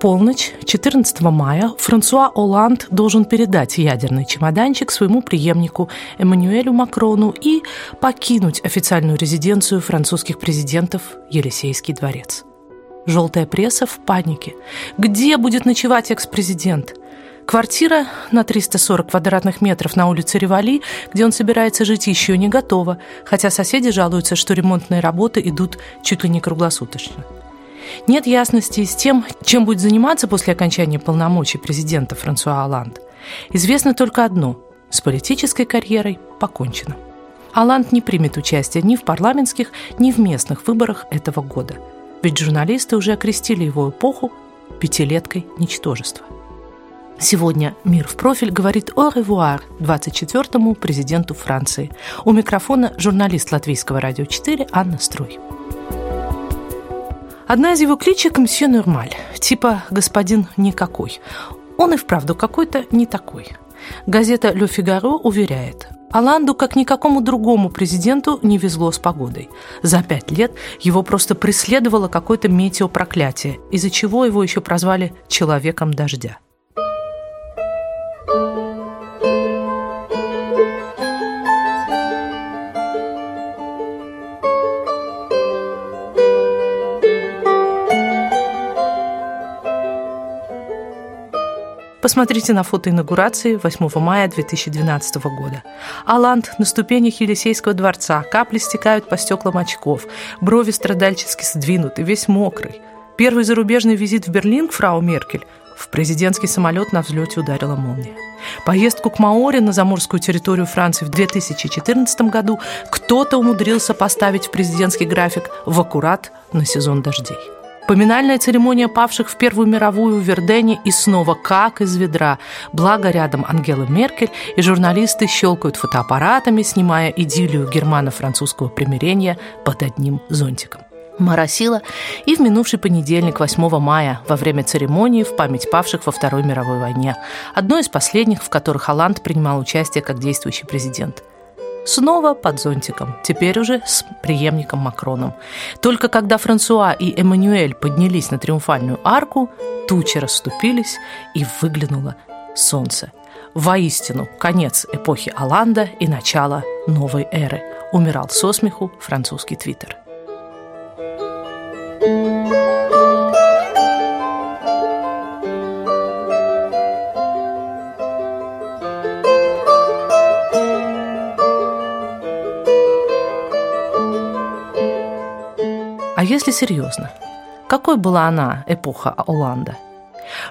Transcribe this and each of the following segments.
полночь 14 мая Франсуа Оланд должен передать ядерный чемоданчик своему преемнику Эммануэлю Макрону и покинуть официальную резиденцию французских президентов Елисейский дворец. Желтая пресса в панике. Где будет ночевать экс-президент? Квартира на 340 квадратных метров на улице Ревали, где он собирается жить, еще не готова, хотя соседи жалуются, что ремонтные работы идут чуть ли не круглосуточно. Нет ясности с тем, чем будет заниматься после окончания полномочий президента Франсуа Оланд. Известно только одно – с политической карьерой покончено. Оланд не примет участие ни в парламентских, ни в местных выборах этого года. Ведь журналисты уже окрестили его эпоху пятилеткой ничтожества. Сегодня «Мир в профиль» говорит о ревуар 24-му президенту Франции. У микрофона журналист Латвийского радио 4 Анна Струй. Одна из его кличек «Мсье Нормаль», типа «господин никакой». Он и вправду какой-то не такой. Газета «Ле Фигаро» уверяет, Аланду, как никакому другому президенту, не везло с погодой. За пять лет его просто преследовало какое-то метеопроклятие, из-за чего его еще прозвали «человеком дождя». Посмотрите на фото инаугурации 8 мая 2012 года. Аланд на ступенях Елисейского дворца, капли стекают по стеклам очков, брови страдальчески сдвинуты, весь мокрый. Первый зарубежный визит в Берлин к фрау Меркель в президентский самолет на взлете ударила молния. Поездку к Маоре на заморскую территорию Франции в 2014 году кто-то умудрился поставить в президентский график в аккурат на сезон дождей. Поминальная церемония павших в Первую мировую в Вердене и снова как из ведра. Благо рядом Ангела Меркель и журналисты щелкают фотоаппаратами, снимая идиллию германо-французского примирения под одним зонтиком моросило и в минувший понедельник, 8 мая, во время церемонии в память павших во Второй мировой войне, одной из последних, в которых Холланд принимал участие как действующий президент. Снова под зонтиком, теперь уже с преемником Макроном. Только когда Франсуа и Эммануэль поднялись на триумфальную арку, тучи расступились и выглянуло солнце. Воистину, конец эпохи Аланда и начало новой эры. Умирал со смеху французский твиттер. Если серьезно, какой была она, эпоха Оланда?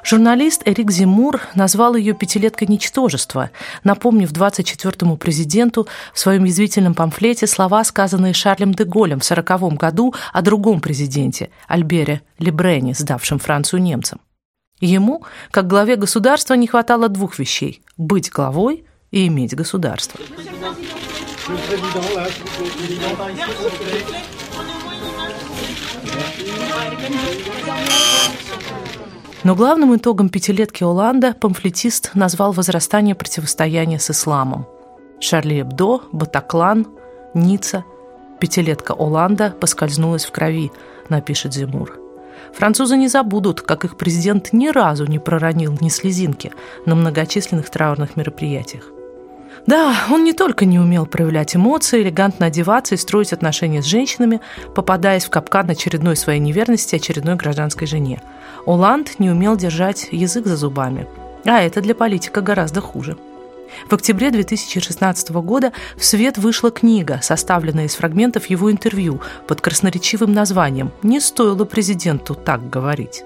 Журналист Эрик Зимур назвал ее «пятилеткой ничтожества», напомнив 24-му президенту в своем язвительном памфлете слова, сказанные Шарлем де Голем в 1940 году о другом президенте, Альбере Лебрене, сдавшем Францию немцам. Ему, как главе государства, не хватало двух вещей – быть главой и иметь государство. Но главным итогом пятилетки Оланда памфлетист назвал возрастание противостояния с исламом. Шарли Эбдо, Батаклан, Ницца. Пятилетка Оланда поскользнулась в крови, напишет Зимур. Французы не забудут, как их президент ни разу не проронил ни слезинки на многочисленных траурных мероприятиях. Да, он не только не умел проявлять эмоции, элегантно одеваться и строить отношения с женщинами, попадаясь в капкан очередной своей неверности очередной гражданской жене. Оланд не умел держать язык за зубами. А это для политика гораздо хуже. В октябре 2016 года в свет вышла книга, составленная из фрагментов его интервью под красноречивым названием «Не стоило президенту так говорить».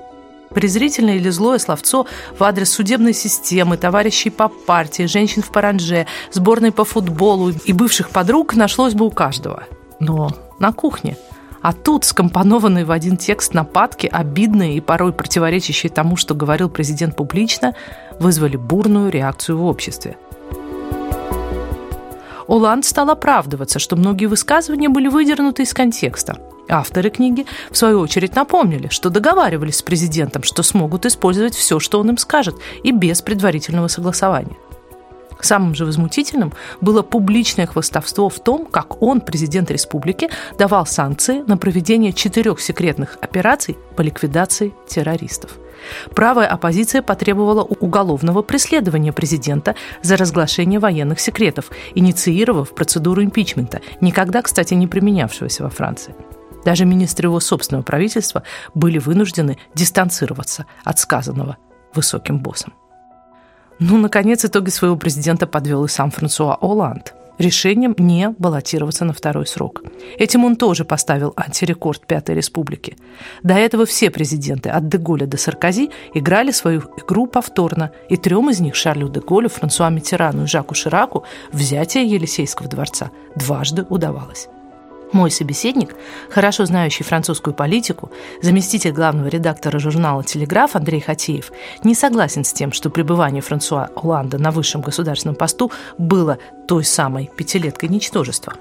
Презрительное или злое словцо в адрес судебной системы, товарищей по партии, женщин в паранже, сборной по футболу и бывших подруг нашлось бы у каждого. Но на кухне. А тут скомпонованные в один текст нападки, обидные и порой противоречащие тому, что говорил президент публично, вызвали бурную реакцию в обществе. Оланд стал оправдываться, что многие высказывания были выдернуты из контекста. Авторы книги, в свою очередь, напомнили, что договаривались с президентом, что смогут использовать все, что он им скажет, и без предварительного согласования. Самым же возмутительным было публичное хвастовство в том, как он, президент республики, давал санкции на проведение четырех секретных операций по ликвидации террористов. Правая оппозиция потребовала уголовного преследования президента за разглашение военных секретов, инициировав процедуру импичмента, никогда, кстати, не применявшегося во Франции. Даже министры его собственного правительства были вынуждены дистанцироваться от сказанного высоким боссом. Ну, наконец, итоги своего президента подвел и сам Франсуа Оланд решением не баллотироваться на второй срок. Этим он тоже поставил антирекорд Пятой Республики. До этого все президенты от Деголя до Саркози играли свою игру повторно, и трем из них Шарлю Деголю, Франсуа Миттерану и Жаку Шираку взятие Елисейского дворца дважды удавалось. Мой собеседник, хорошо знающий французскую политику, заместитель главного редактора журнала «Телеграф» Андрей Хатеев, не согласен с тем, что пребывание Франсуа Оланда на высшем государственном посту было той самой пятилеткой ничтожества.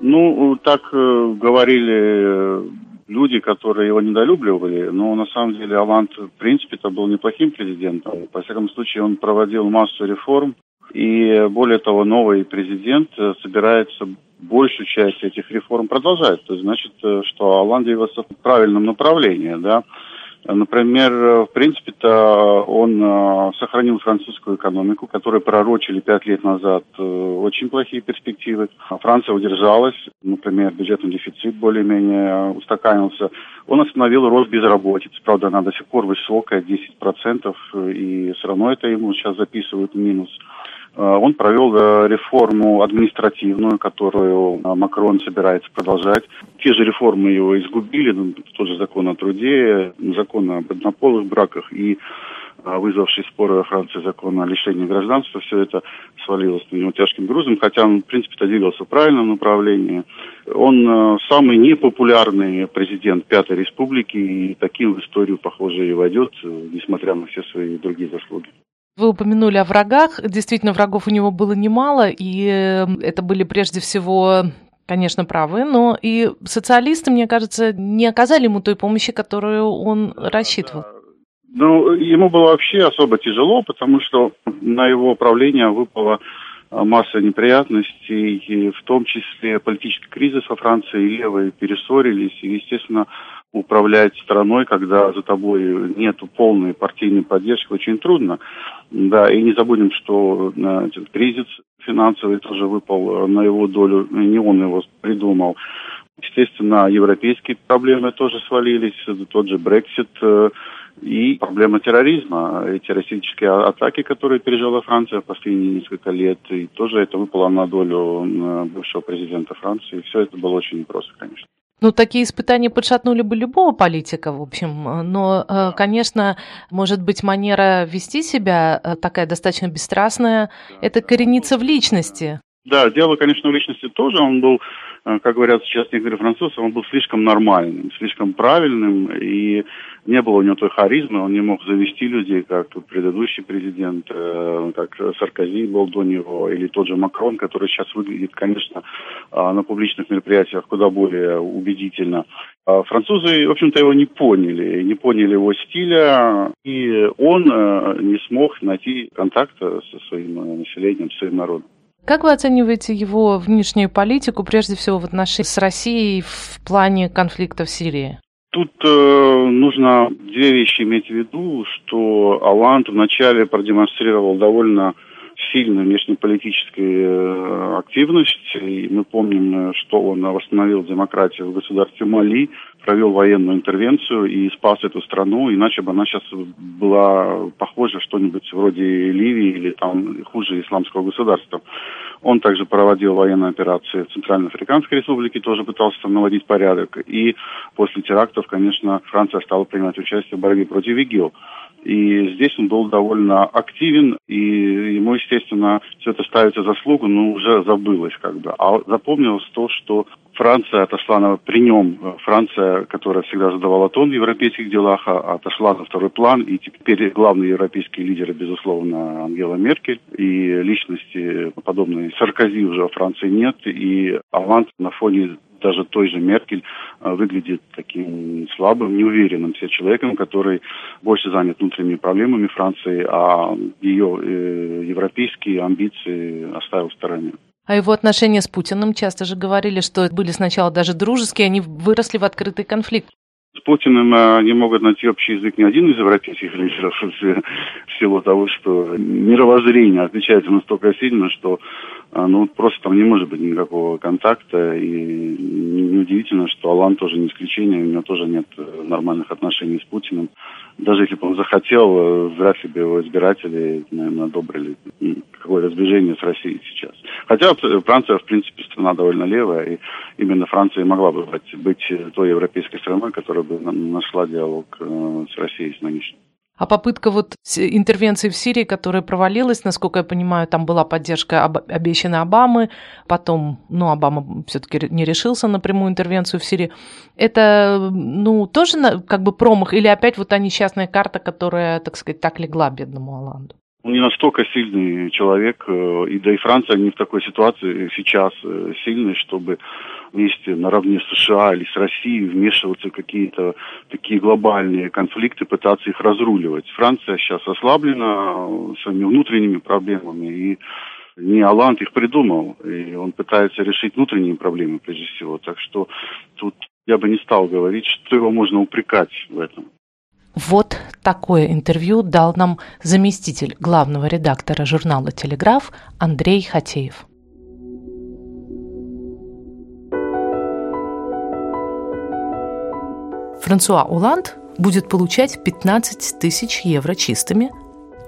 Ну, так э, говорили э, люди, которые его недолюбливали, но на самом деле Оланд, в принципе, это был неплохим президентом. По всяком случае, он проводил массу реформ, и более того, новый президент э, собирается большую часть этих реформ продолжать. То есть, значит, э, что Оланд двигался в правильном направлении, да. Например, э, в принципе-то он сохранил французскую экономику, которую пророчили пять лет назад очень плохие перспективы. Франция удержалась, например, бюджетный дефицит более-менее устаканился. Он остановил рост безработицы, правда, она до сих пор высокая, 10%, и все равно это ему сейчас записывают минус. Э, он провел э, реформу административную, которую э, Макрон собирается продолжать. Те же реформы его изгубили, ну, тот же закон о труде, закон об однополых браках и вызвавший споры во Франции закон о лишении гражданства, все это свалилось на него тяжким грузом, хотя он, в принципе, двигался в правильном направлении. Он самый непопулярный президент Пятой Республики, и таким в историю, похоже, и войдет, несмотря на все свои другие заслуги. Вы упомянули о врагах. Действительно, врагов у него было немало, и э, это были прежде всего конечно, правы, но и социалисты, мне кажется, не оказали ему той помощи, которую он рассчитывал. Ну, ему было вообще особо тяжело, потому что на его управление выпала масса неприятностей, и в том числе политический кризис во Франции, и левые перессорились, и, естественно, управлять страной, когда за тобой нет полной партийной поддержки, очень трудно. Да, и не забудем, что этот кризис финансовый тоже выпал на его долю, не он его придумал. Естественно, европейские проблемы тоже свалились, тот же Брексит э, и проблема терроризма, и террористические атаки, которые пережила Франция в последние несколько лет, и тоже это выпало на долю э, бывшего президента Франции. И все это было очень непросто, конечно. Ну, такие испытания подшатнули бы любого политика, в общем. Но, э, конечно, может быть, манера вести себя э, такая достаточно бесстрастная, это коренится в личности. Да, дело, конечно, в личности тоже. Он был, э, как говорят сейчас некоторые французы, он был слишком нормальным, слишком правильным, и не было у него той харизмы, он не мог завести людей, как предыдущий президент, э, как Саркози был до него, или тот же Макрон, который сейчас выглядит, конечно, э, на публичных мероприятиях куда более убедительно. Французы, в общем-то, его не поняли, не поняли его стиля, и он не смог найти контакта со своим населением, со своим народом. Как вы оцениваете его внешнюю политику, прежде всего в отношении с Россией в плане конфликта в Сирии? Тут э, нужно две вещи иметь в виду, что Алант вначале продемонстрировал довольно сильную внешнеполитическую э, активность. И мы помним, э, что он восстановил демократию в государстве Мали, провел военную интервенцию и спас эту страну, иначе бы она сейчас была похожа что-нибудь вроде Ливии или там хуже исламского государства. Он также проводил военные операции в Центральноафриканской республике, тоже пытался там наводить порядок. И после терактов, конечно, Франция стала принимать участие в борьбе против ИГИЛ. И здесь он был довольно активен, и ему, естественно, все это ставится заслугу, но уже забылось как бы. А запомнилось то, что Франция отошла на, при нем, Франция, которая всегда задавала тон в европейских делах, а, отошла на второй план, и теперь главные европейские лидеры, безусловно, Ангела Меркель, и личности подобной Саркози уже во Франции нет, и Алант на фоне даже той же Меркель а, выглядит таким слабым, неуверенным себе человеком, который больше занят внутренними проблемами Франции, а ее э, европейские амбиции оставил в стороне. А его отношения с Путиным часто же говорили, что были сначала даже дружеские, они выросли в открытый конфликт. С Путиным э, не могут найти общий язык ни один из европейских лидеров в силу того, что мировоззрение отличается настолько сильно, что а, ну, просто там не может быть никакого контакта, и неудивительно, что Алан тоже не исключение, у него тоже нет э, нормальных отношений с Путиным. Даже если бы он захотел, э, вряд ли бы его избиратели, наверное, одобрили какое-то сближение с Россией сейчас. Хотя Франция, в принципе, страна довольно левая, и именно Франция могла бы быть, быть той европейской страной, которая бы нашла диалог э, с Россией, нынешней. А попытка вот интервенции в Сирии, которая провалилась, насколько я понимаю, там была поддержка об, обещана Обамы, потом, ну, Обама все-таки не решился на прямую интервенцию в Сирии. Это, ну, тоже как бы промах или опять вот та несчастная карта, которая, так сказать, так легла бедному Оланду? Он не настолько сильный человек, э, и да и Франция не в такой ситуации сейчас э, сильной, чтобы вместе наравне с США или с Россией вмешиваться в какие-то такие глобальные конфликты, пытаться их разруливать. Франция сейчас ослаблена своими внутренними проблемами, и не Алант их придумал, и он пытается решить внутренние проблемы прежде всего. Так что тут я бы не стал говорить, что его можно упрекать в этом. Вот такое интервью дал нам заместитель главного редактора журнала «Телеграф» Андрей Хатеев. Франсуа Уланд будет получать 15 тысяч евро чистыми,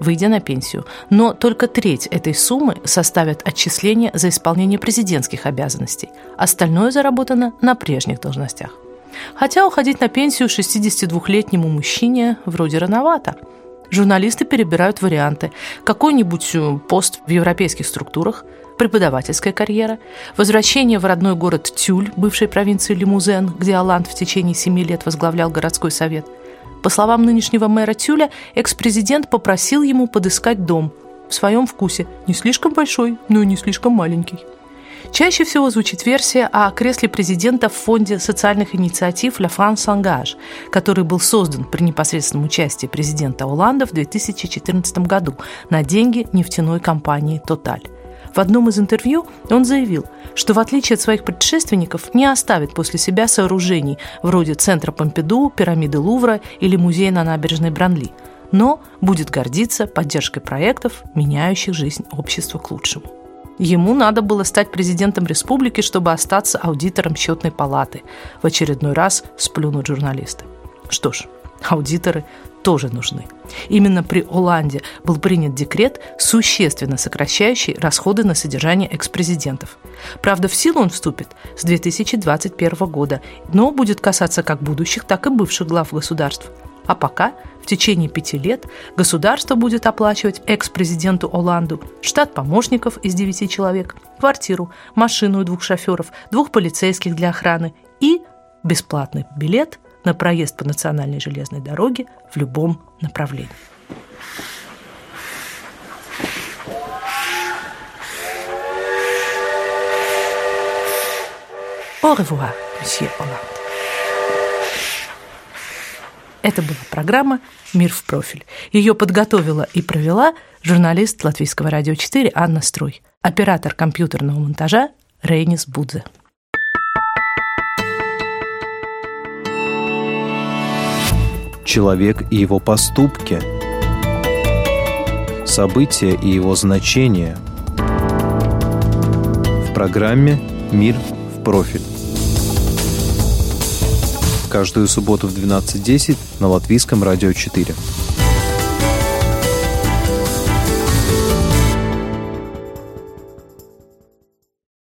выйдя на пенсию. Но только треть этой суммы составят отчисления за исполнение президентских обязанностей. Остальное заработано на прежних должностях. Хотя уходить на пенсию 62-летнему мужчине вроде рановато. Журналисты перебирают варианты. Какой-нибудь э, пост в европейских структурах – преподавательская карьера, возвращение в родной город Тюль, бывшей провинции Лимузен, где Аланд в течение семи лет возглавлял городской совет. По словам нынешнего мэра Тюля, экс-президент попросил ему подыскать дом в своем вкусе, не слишком большой, но и не слишком маленький. Чаще всего звучит версия о кресле президента в фонде социальных инициатив «La France Engage», который был создан при непосредственном участии президента Оланда в 2014 году на деньги нефтяной компании «Тоталь». В одном из интервью он заявил, что в отличие от своих предшественников не оставит после себя сооружений вроде центра Помпиду, пирамиды Лувра или музея на набережной Бранли, но будет гордиться поддержкой проектов, меняющих жизнь общества к лучшему. Ему надо было стать президентом республики, чтобы остаться аудитором счетной палаты. В очередной раз сплюнут журналисты. Что ж, аудиторы тоже нужны. Именно при Оланде был принят декрет, существенно сокращающий расходы на содержание экс-президентов. Правда, в силу он вступит с 2021 года, но будет касаться как будущих, так и бывших глав государств. А пока в течение пяти лет государство будет оплачивать экс-президенту Оланду штат помощников из девяти человек, квартиру, машину и двух шоферов, двух полицейских для охраны и бесплатный билет на проезд по национальной железной дороге в любом направлении. Au revoir, месье Оланд. Это была программа «Мир в профиль». Ее подготовила и провела журналист Латвийского радио 4 Анна Струй, оператор компьютерного монтажа Рейнис Будзе. человек и его поступки, события и его значения в программе «Мир в профиль». Каждую субботу в 12.10 на Латвийском радио 4.